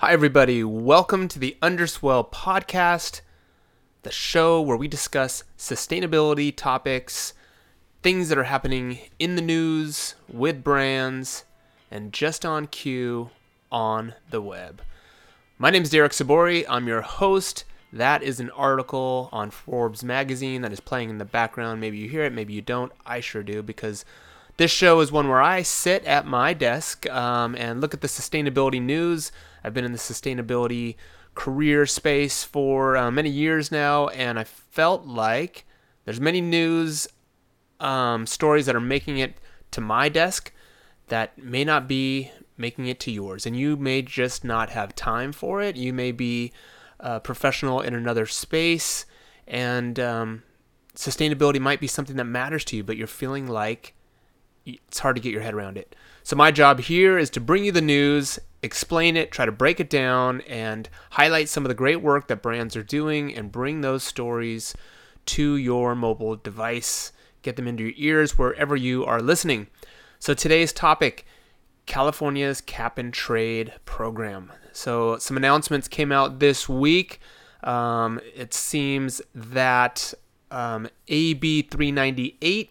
Hi, everybody. Welcome to the Underswell podcast, the show where we discuss sustainability topics, things that are happening in the news, with brands, and just on cue on the web. My name is Derek Sabori. I'm your host. That is an article on Forbes magazine that is playing in the background. Maybe you hear it, maybe you don't. I sure do because this show is one where I sit at my desk um, and look at the sustainability news. I've been in the sustainability career space for uh, many years now, and I felt like there's many news um, stories that are making it to my desk that may not be making it to yours, and you may just not have time for it. You may be a professional in another space, and um, sustainability might be something that matters to you, but you're feeling like it's hard to get your head around it. So, my job here is to bring you the news, explain it, try to break it down, and highlight some of the great work that brands are doing and bring those stories to your mobile device. Get them into your ears wherever you are listening. So, today's topic California's cap and trade program. So, some announcements came out this week. Um, it seems that um, AB 398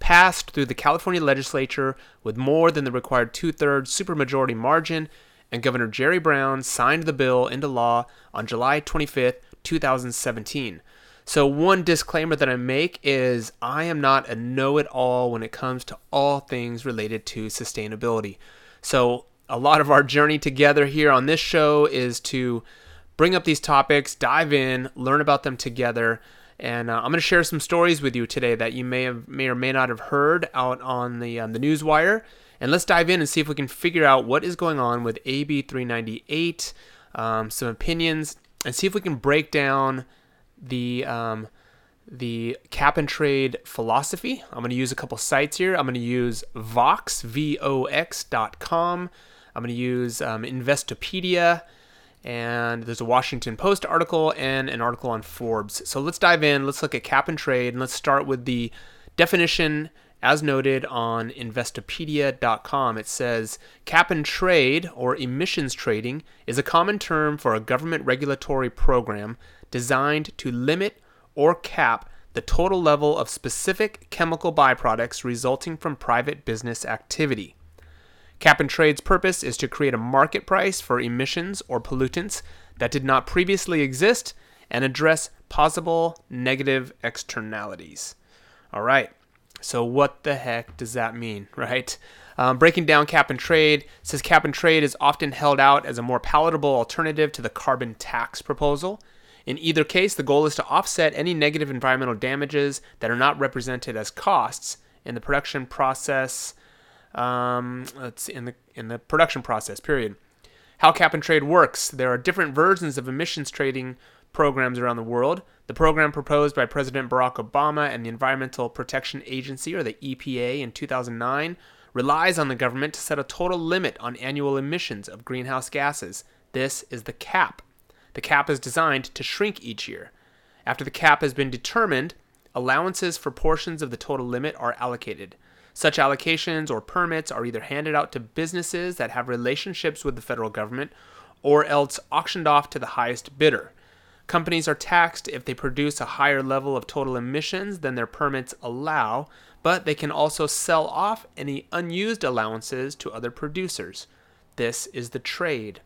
passed through the California legislature with more than the required two thirds supermajority margin, and Governor Jerry Brown signed the bill into law on July 25th, 2017. So, one disclaimer that I make is I am not a know it all when it comes to all things related to sustainability. So, a lot of our journey together here on this show is to bring up these topics, dive in, learn about them together. And uh, I'm going to share some stories with you today that you may have may or may not have heard out on the um, the news wire. And let's dive in and see if we can figure out what is going on with AB 398, um, some opinions, and see if we can break down the um, the cap and trade philosophy. I'm going to use a couple sites here. I'm going to use Vox, V-O-X.com. I'm going to use um, Investopedia and there's a Washington Post article and an article on Forbes. So let's dive in. Let's look at cap and trade, and let's start with the definition as noted on Investopedia.com. It says cap and trade or emissions trading is a common term for a government regulatory program designed to limit or cap the total level of specific chemical byproducts resulting from private business activity. Cap and trade's purpose is to create a market price for emissions or pollutants that did not previously exist and address possible negative externalities. All right, so what the heck does that mean, right? Um, breaking down cap and trade says cap and trade is often held out as a more palatable alternative to the carbon tax proposal. In either case, the goal is to offset any negative environmental damages that are not represented as costs in the production process um, let's see, in the in the production process. Period. How cap and trade works. There are different versions of emissions trading programs around the world. The program proposed by President Barack Obama and the Environmental Protection Agency, or the EPA, in 2009 relies on the government to set a total limit on annual emissions of greenhouse gases. This is the cap. The cap is designed to shrink each year. After the cap has been determined, allowances for portions of the total limit are allocated. Such allocations or permits are either handed out to businesses that have relationships with the federal government or else auctioned off to the highest bidder. Companies are taxed if they produce a higher level of total emissions than their permits allow, but they can also sell off any unused allowances to other producers. This is the trade.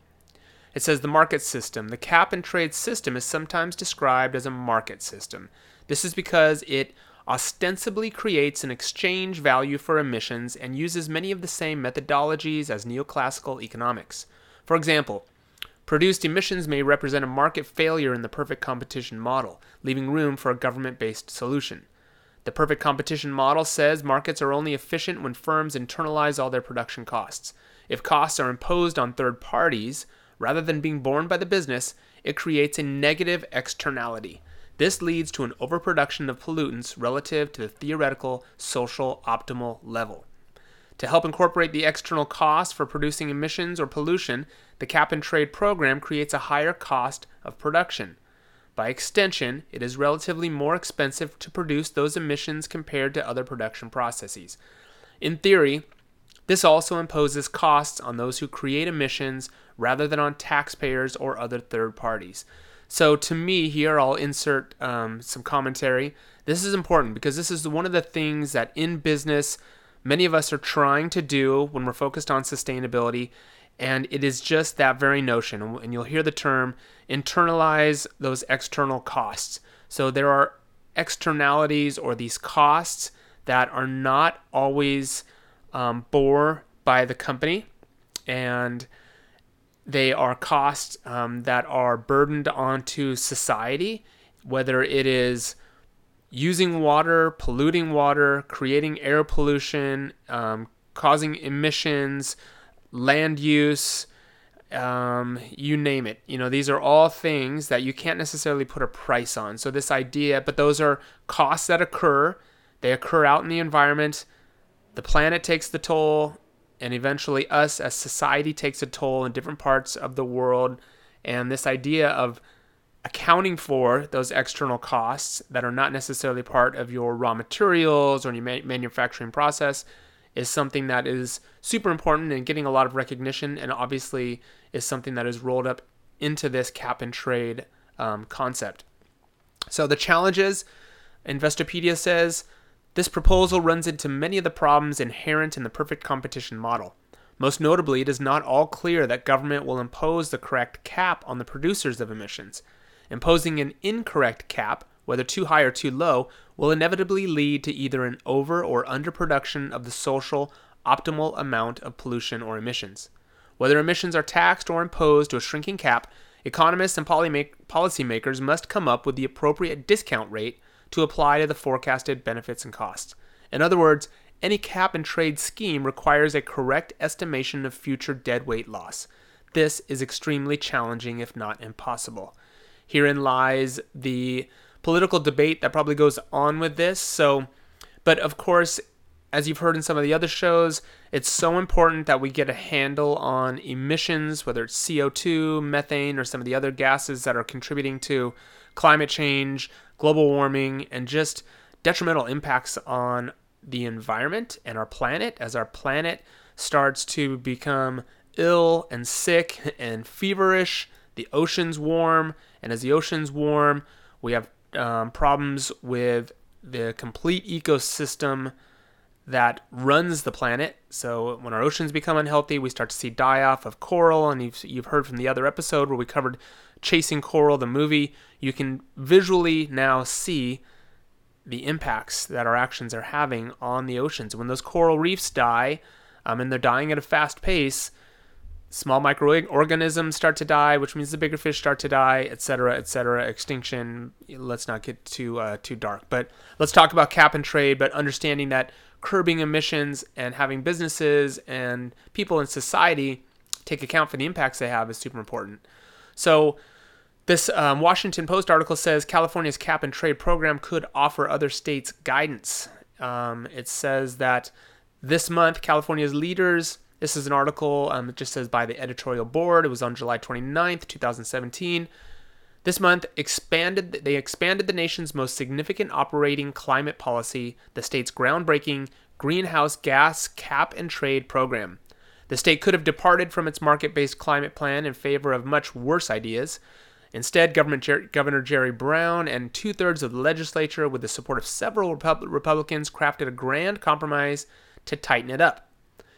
It says the market system. The cap and trade system is sometimes described as a market system. This is because it ostensibly creates an exchange value for emissions and uses many of the same methodologies as neoclassical economics. For example, produced emissions may represent a market failure in the perfect competition model, leaving room for a government based solution. The perfect competition model says markets are only efficient when firms internalize all their production costs. If costs are imposed on third parties, rather than being borne by the business, it creates a negative externality. This leads to an overproduction of pollutants relative to the theoretical social optimal level. To help incorporate the external cost for producing emissions or pollution, the cap and trade program creates a higher cost of production. By extension, it is relatively more expensive to produce those emissions compared to other production processes. In theory, This also imposes costs on those who create emissions rather than on taxpayers or other third parties. So, to me, here I'll insert um, some commentary. This is important because this is one of the things that in business many of us are trying to do when we're focused on sustainability. And it is just that very notion. And you'll hear the term internalize those external costs. So, there are externalities or these costs that are not always um, bore by the company. And they are costs um, that are burdened onto society, whether it is using water, polluting water, creating air pollution, um, causing emissions, land use, um, you name it. You know, these are all things that you can't necessarily put a price on. So, this idea, but those are costs that occur, they occur out in the environment. The planet takes the toll, and eventually us as society takes a toll in different parts of the world. And this idea of accounting for those external costs that are not necessarily part of your raw materials or your manufacturing process is something that is super important and getting a lot of recognition and obviously is something that is rolled up into this cap and trade um, concept. So the challenges investopedia says this proposal runs into many of the problems inherent in the perfect competition model. Most notably, it is not all clear that government will impose the correct cap on the producers of emissions. Imposing an incorrect cap, whether too high or too low, will inevitably lead to either an over or underproduction of the social optimal amount of pollution or emissions. Whether emissions are taxed or imposed to a shrinking cap, economists and policymakers must come up with the appropriate discount rate to apply to the forecasted benefits and costs. In other words, any cap and trade scheme requires a correct estimation of future deadweight loss. This is extremely challenging, if not impossible. Herein lies the political debate that probably goes on with this. So, but of course, as you've heard in some of the other shows, it's so important that we get a handle on emissions, whether it's CO2, methane, or some of the other gases that are contributing to climate change, global warming, and just detrimental impacts on the environment and our planet as our planet starts to become ill and sick and feverish. The oceans warm, and as the oceans warm, we have um, problems with the complete ecosystem that runs the planet. So when our oceans become unhealthy, we start to see die off of coral. And you've, you've heard from the other episode where we covered Chasing Coral, the movie. You can visually now see the impacts that our actions are having on the oceans. When those coral reefs die, um, and they're dying at a fast pace, small microorganisms start to die, which means the bigger fish start to die, etc., etc. Extinction. Let's not get too uh, too dark, but let's talk about cap and trade. But understanding that curbing emissions and having businesses and people in society take account for the impacts they have is super important. So, this um, Washington Post article says California's cap and trade program could offer other states guidance. Um, it says that this month, California's leaders, this is an article, um, it just says by the editorial board. It was on July 29th, 2017. This month, expanded they expanded the nation's most significant operating climate policy, the state's groundbreaking greenhouse gas cap and trade program. The state could have departed from its market based climate plan in favor of much worse ideas. Instead, Jer- Governor Jerry Brown and two thirds of the legislature, with the support of several Republicans, crafted a grand compromise to tighten it up.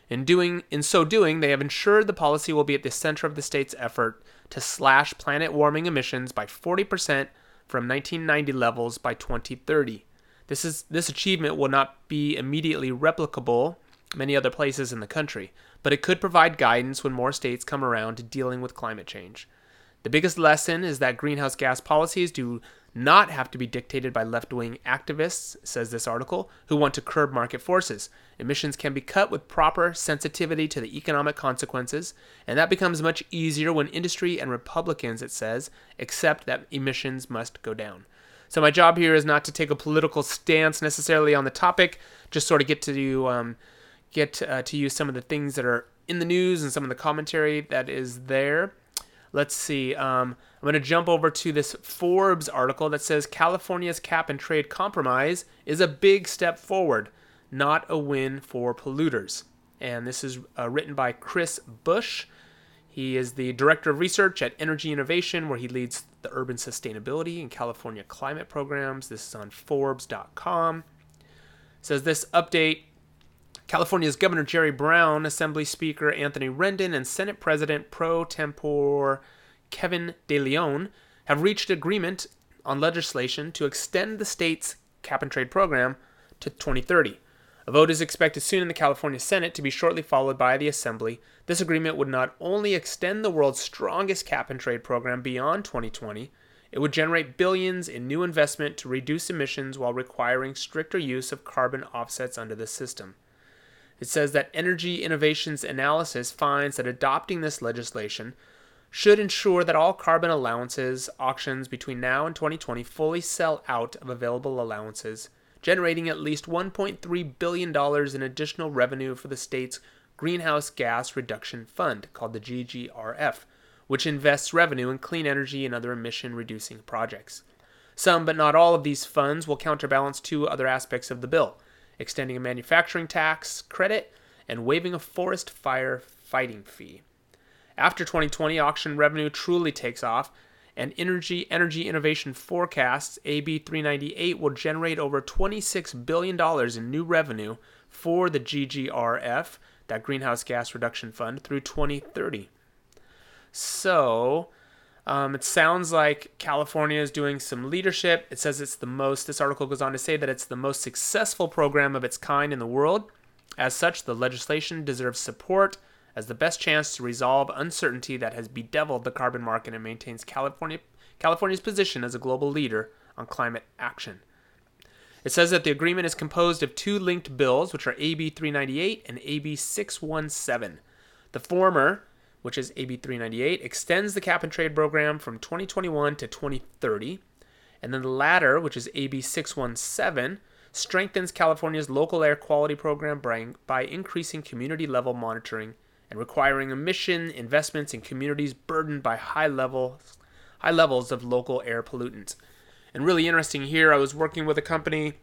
In doing in so doing, they have ensured the policy will be at the center of the state's effort to slash planet warming emissions by 40% from 1990 levels by 2030. This is this achievement will not be immediately replicable many other places in the country, but it could provide guidance when more states come around to dealing with climate change. The biggest lesson is that greenhouse gas policies do not have to be dictated by left wing activists, says this article, who want to curb market forces. Emissions can be cut with proper sensitivity to the economic consequences, and that becomes much easier when industry and Republicans, it says, accept that emissions must go down. So, my job here is not to take a political stance necessarily on the topic, just sort of get to um, get uh, to use some of the things that are in the news and some of the commentary that is there. Let's see. Um, I'm going to jump over to this Forbes article that says California's cap and trade compromise is a big step forward, not a win for polluters. and this is uh, written by Chris Busch. He is the Director of Research at Energy Innovation, where he leads the urban sustainability and California climate programs. This is on Forbes.com. It says this update California's Governor Jerry Brown, Assembly Speaker Anthony Rendon, and Senate President pro tempore Kevin De Leon have reached agreement on legislation to extend the state's cap and trade program to 2030. A vote is expected soon in the California Senate to be shortly followed by the Assembly. This agreement would not only extend the world's strongest cap and trade program beyond 2020, it would generate billions in new investment to reduce emissions while requiring stricter use of carbon offsets under the system. It says that Energy Innovations Analysis finds that adopting this legislation should ensure that all carbon allowances auctions between now and 2020 fully sell out of available allowances generating at least $1.3 billion in additional revenue for the state's Greenhouse Gas Reduction Fund, called the GGRF, which invests revenue in clean energy and other emission reducing projects. Some, but not all, of these funds will counterbalance two other aspects of the bill extending a manufacturing tax credit and waiving a forest fire fighting fee. After 2020, auction revenue truly takes off, and Energy Energy Innovation forecasts AB 398 will generate over $26 billion in new revenue for the GGRF, that Greenhouse Gas Reduction Fund, through 2030. So, um, it sounds like California is doing some leadership. It says it's the most, this article goes on to say that it's the most successful program of its kind in the world. As such, the legislation deserves support as the best chance to resolve uncertainty that has bedeviled the carbon market and maintains California, California's position as a global leader on climate action. It says that the agreement is composed of two linked bills, which are AB 398 and AB 617. The former, which is AB 398, extends the cap and trade program from 2021 to 2030. And then the latter, which is AB 617, strengthens California's local air quality program by, by increasing community level monitoring and requiring emission investments in communities burdened by high levels high levels of local air pollutants. And really interesting here, I was working with a company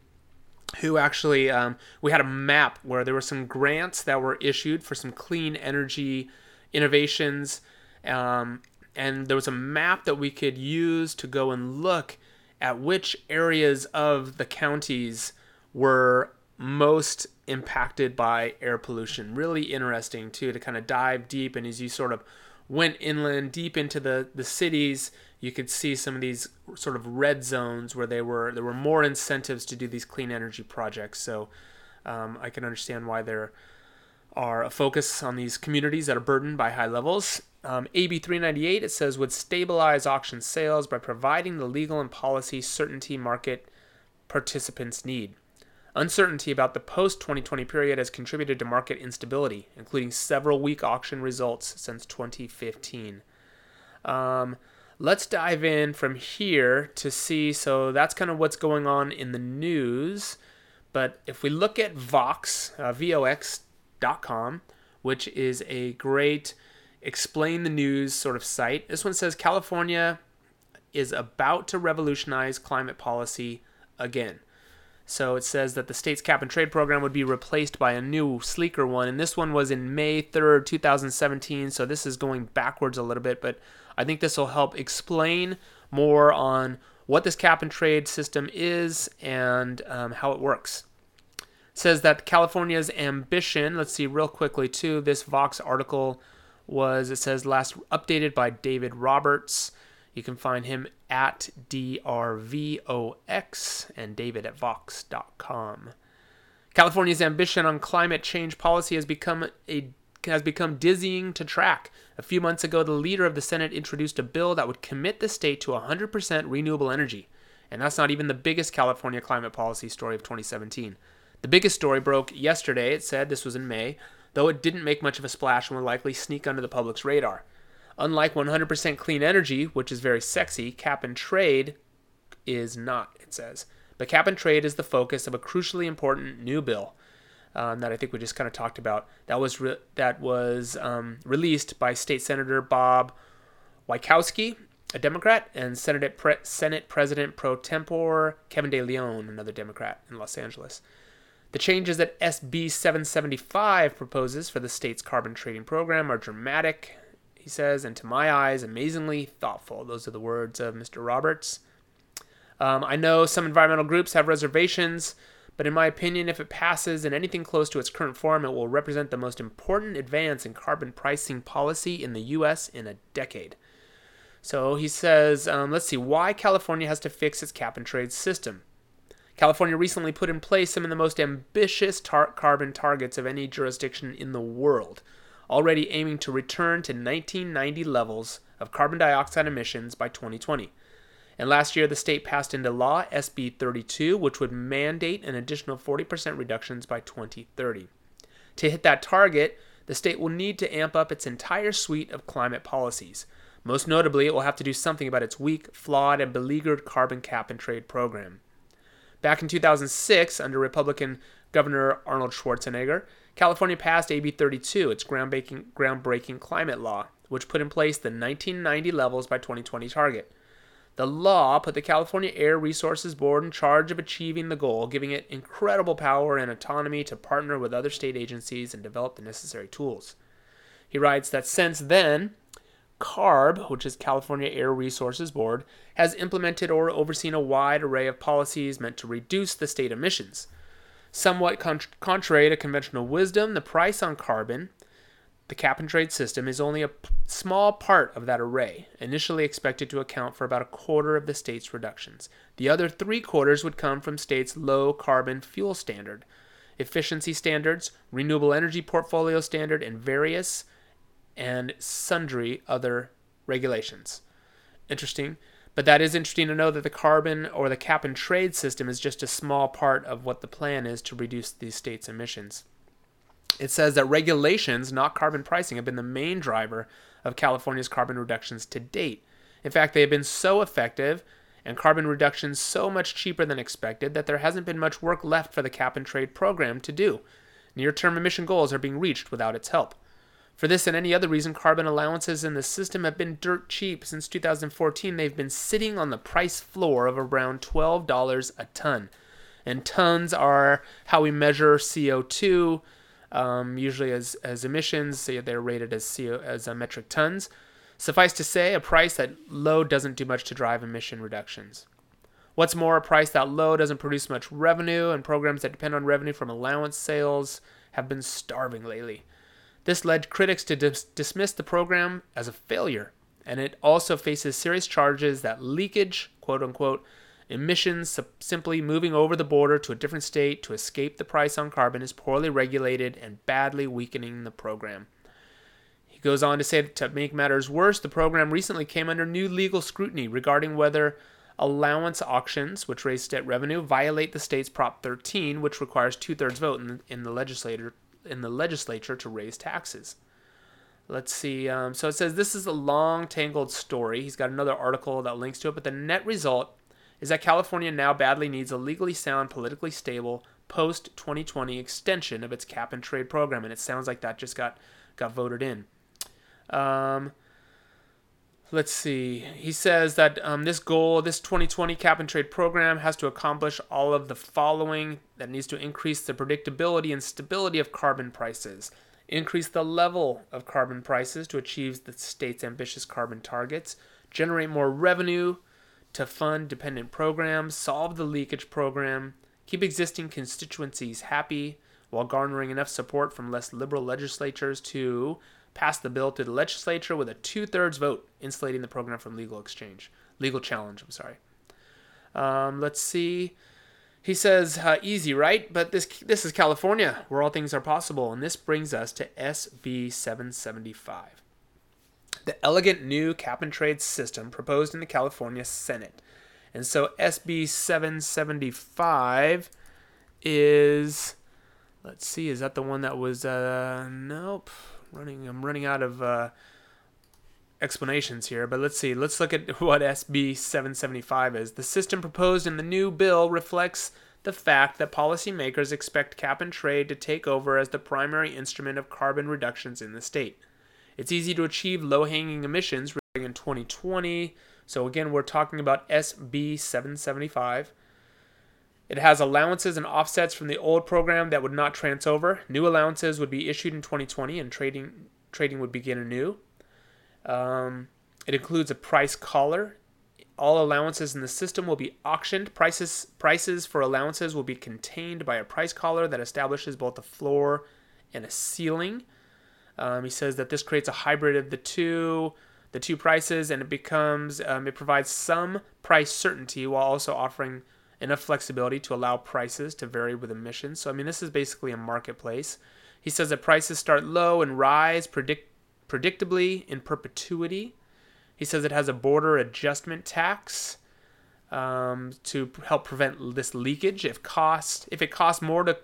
who actually um, we had a map where there were some grants that were issued for some clean energy innovations, um, and there was a map that we could use to go and look at which areas of the counties were most impacted by air pollution. Really interesting too to kind of dive deep and as you sort of went inland deep into the, the cities, you could see some of these sort of red zones where they were there were more incentives to do these clean energy projects. So um, I can understand why there are a focus on these communities that are burdened by high levels. Um, AB 398 it says would stabilize auction sales by providing the legal and policy certainty market participants need. Uncertainty about the post 2020 period has contributed to market instability, including several weak auction results since 2015. Um, let's dive in from here to see. So that's kind of what's going on in the news. But if we look at Vox, uh, vox.com, which is a great explain the news sort of site, this one says California is about to revolutionize climate policy again. So it says that the state's cap and trade program would be replaced by a new, sleeker one. And this one was in May 3rd, 2017. So this is going backwards a little bit, but I think this will help explain more on what this cap and trade system is and um, how it works. It says that California's ambition, let's see real quickly too, this Vox article was, it says, last updated by David Roberts. You can find him at DRVOX and David at Vox.com. California's ambition on climate change policy has become a has become dizzying to track. A few months ago, the leader of the Senate introduced a bill that would commit the state to 100% renewable energy. And that's not even the biggest California climate policy story of 2017. The biggest story broke yesterday, it said, this was in May, though it didn't make much of a splash and will likely sneak under the public's radar. Unlike 100% clean energy, which is very sexy, cap and trade is not, it says. But cap and trade is the focus of a crucially important new bill um, that I think we just kind of talked about. That was re- that was um, released by State Senator Bob Wieckowski, a Democrat, and Senate, Pre- Senate President pro tempore Kevin De Leon, another Democrat in Los Angeles. The changes that SB 775 proposes for the state's carbon trading program are dramatic, he says, and to my eyes, amazingly thoughtful. Those are the words of Mr. Roberts. Um, I know some environmental groups have reservations, but in my opinion, if it passes in anything close to its current form, it will represent the most important advance in carbon pricing policy in the U.S. in a decade. So he says, um, let's see, why California has to fix its cap and trade system. California recently put in place some of the most ambitious tar- carbon targets of any jurisdiction in the world, already aiming to return to 1990 levels of carbon dioxide emissions by 2020. And last year, the state passed into law SB 32, which would mandate an additional 40% reductions by 2030. To hit that target, the state will need to amp up its entire suite of climate policies. Most notably, it will have to do something about its weak, flawed, and beleaguered carbon cap and trade program. Back in 2006, under Republican Governor Arnold Schwarzenegger, California passed AB 32, its groundbreaking, groundbreaking climate law, which put in place the 1990 levels by 2020 target. The law put the California Air Resources Board in charge of achieving the goal, giving it incredible power and autonomy to partner with other state agencies and develop the necessary tools. He writes that since then, CARB, which is California Air Resources Board, has implemented or overseen a wide array of policies meant to reduce the state emissions. Somewhat contrary to conventional wisdom, the price on carbon the cap and trade system is only a p- small part of that array, initially expected to account for about a quarter of the state's reductions. The other three quarters would come from states' low carbon fuel standard, efficiency standards, renewable energy portfolio standard, and various and sundry other regulations. Interesting. But that is interesting to know that the carbon or the cap and trade system is just a small part of what the plan is to reduce these states' emissions it says that regulations, not carbon pricing, have been the main driver of California's carbon reductions to date. In fact, they have been so effective and carbon reductions so much cheaper than expected that there hasn't been much work left for the cap and trade program to do. Near term emission goals are being reached without its help. For this and any other reason, carbon allowances in the system have been dirt cheap. Since 2014, they've been sitting on the price floor of around $12 a ton. And tons are how we measure CO2 um, usually as, as emissions. So they're rated as CO, as uh, metric tons. Suffice to say, a price that low doesn't do much to drive emission reductions. What's more, a price that low doesn't produce much revenue, and programs that depend on revenue from allowance sales have been starving lately. This led critics to dis- dismiss the program as a failure, and it also faces serious charges that leakage, quote unquote, Emissions simply moving over the border to a different state to escape the price on carbon is poorly regulated and badly weakening the program. He goes on to say that to make matters worse, the program recently came under new legal scrutiny regarding whether allowance auctions, which raise state revenue, violate the state's Prop 13, which requires two-thirds vote in, in the legislature in the legislature to raise taxes. Let's see. Um, so it says this is a long, tangled story. He's got another article that links to it, but the net result is that California now badly needs a legally sound, politically stable post 2020 extension of its cap and trade program, and it sounds like that just got got voted in. Um, let's see. He says that um, this goal, this 2020 cap and trade program, has to accomplish all of the following that needs to increase the predictability and stability of carbon prices, increase the level of carbon prices to achieve the state's ambitious carbon targets, generate more revenue to fund dependent programs, solve the leakage program, keep existing constituencies happy while garnering enough support from less liberal legislatures to pass the bill to the legislature with a two-thirds vote, insulating the program from legal exchange, legal challenge. I'm sorry. Um, let's see. He says, uh, "Easy, right? But this this is California, where all things are possible." And this brings us to SB 775 the elegant new cap and trade system proposed in the California Senate. And so SB 775 is let's see is that the one that was uh nope running I'm running out of uh explanations here but let's see let's look at what SB 775 is the system proposed in the new bill reflects the fact that policymakers expect cap and trade to take over as the primary instrument of carbon reductions in the state it's easy to achieve low hanging emissions in 2020. So, again, we're talking about SB 775. It has allowances and offsets from the old program that would not transfer over. New allowances would be issued in 2020, and trading trading would begin anew. Um, it includes a price collar. All allowances in the system will be auctioned. Prices prices for allowances will be contained by a price collar that establishes both a floor and a ceiling. Um, he says that this creates a hybrid of the two, the two prices, and it becomes um, it provides some price certainty while also offering enough flexibility to allow prices to vary with emissions. So I mean, this is basically a marketplace. He says that prices start low and rise predict- predictably in perpetuity. He says it has a border adjustment tax um, to help prevent this leakage. If cost if it costs more to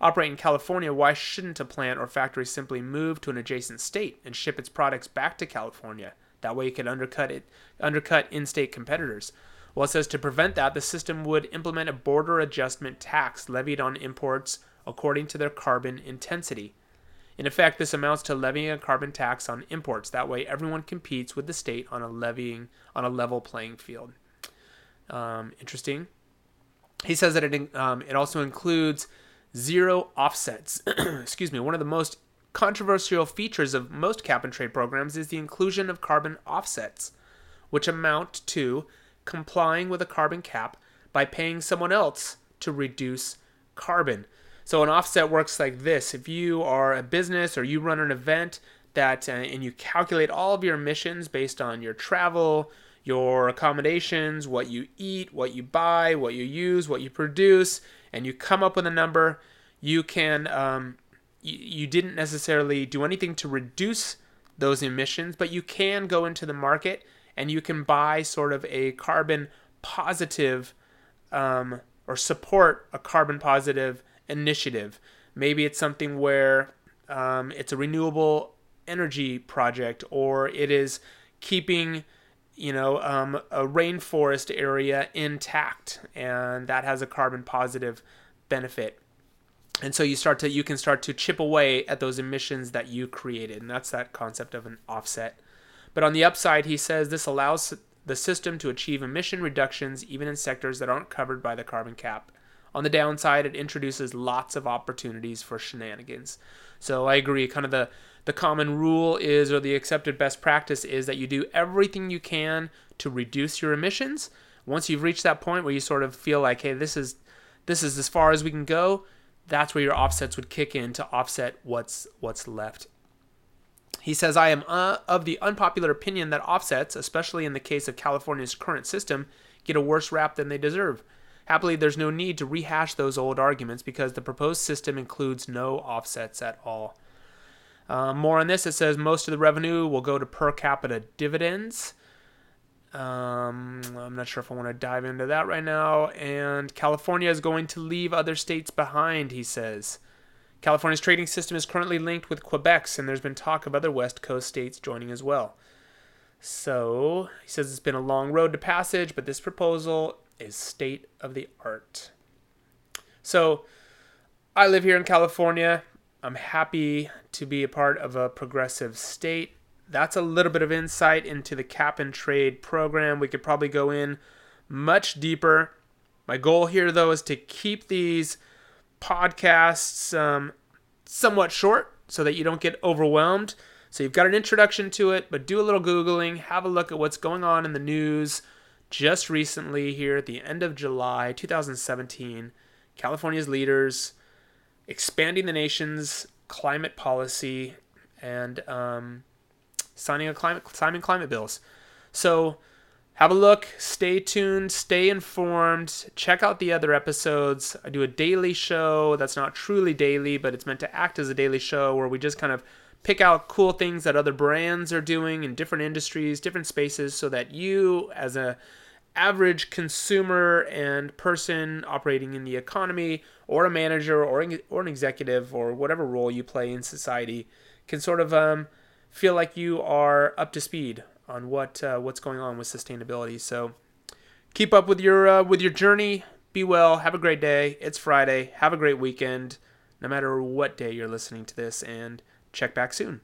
operate in California, why shouldn't a plant or factory simply move to an adjacent state and ship its products back to California? That way, it could undercut it, undercut in-state competitors. Well, it says to prevent that, the system would implement a border adjustment tax levied on imports according to their carbon intensity. In effect, this amounts to levying a carbon tax on imports. That way, everyone competes with the state on a levying on a level playing field. Um, interesting. He says that it um, it also includes zero offsets. Excuse me. One of the most controversial features of most cap and trade programs is the inclusion of carbon offsets, which amount to complying with a carbon cap by paying someone else to reduce carbon. So an offset works like this. If you are a business or you run an event that uh, and you calculate all of your emissions based on your travel, your accommodations, what you eat, what you buy, what you use, what you produce, and you come up with a number, you can um, you, you didn't necessarily do anything to reduce those emissions, but you can go into the market and you can buy sort of a carbon positive um, or support a carbon positive initiative. Maybe it's something where um, it's a renewable energy project or it is keeping you know um, a rainforest area intact and that has a carbon positive benefit and so you start to you can start to chip away at those emissions that you created and that's that concept of an offset but on the upside, he says this allows the system to achieve emission reductions even in sectors that aren't covered by the carbon cap. On the downside, it introduces lots of opportunities for shenanigans. So I agree. Kind of the the common rule is, or the accepted best practice is that you do everything you can to reduce your emissions. Once you've reached that point where you sort of feel like, hey, this is this is as far as we can go, that's where your offsets would kick in to offset what's what's left he says, I am uh, of the unpopular opinion that offsets, especially in the case of California's current system, get a worse rap than they deserve. Happily, there's no need to rehash those old arguments because the proposed system includes no offsets at all. Uh, more on this, it says most of the revenue will go to per capita dividends. Um, I'm not sure if I want to dive into that right now. And California is going to leave other states behind, he says. California's trading system is currently linked with Quebec's, and there's been talk of other West Coast states joining as well. So, he says it's been a long road to passage, but this proposal is state of the art. So, I live here in California. I'm happy to be a part of a progressive state. That's a little bit of insight into the cap and trade program. We could probably go in much deeper. My goal here, though, is to keep these podcasts um, somewhat short so that you don't get overwhelmed. So you've got an introduction to it, but do a little Googling, have a look at what's going on in the news. Just recently, here at the end of July 2017, California's leaders expanding the nation's climate policy and um, signing a climate signing climate bills. So have a look, stay tuned, stay informed, check out the other episodes. I do a daily show that's not truly daily, but it's meant to act as a daily show where we just kind of pick out cool things that other brands are doing in different industries, different spaces so that you as a average consumer and person operating in the economy or a manager or, or an executive or whatever role you play in society can sort of um, feel like you are up to speed on what uh, what's going on with sustainability. So keep up with your uh, with your journey. Be well. Have a great day. It's Friday. Have a great weekend, no matter what day you're listening to this, and check back soon.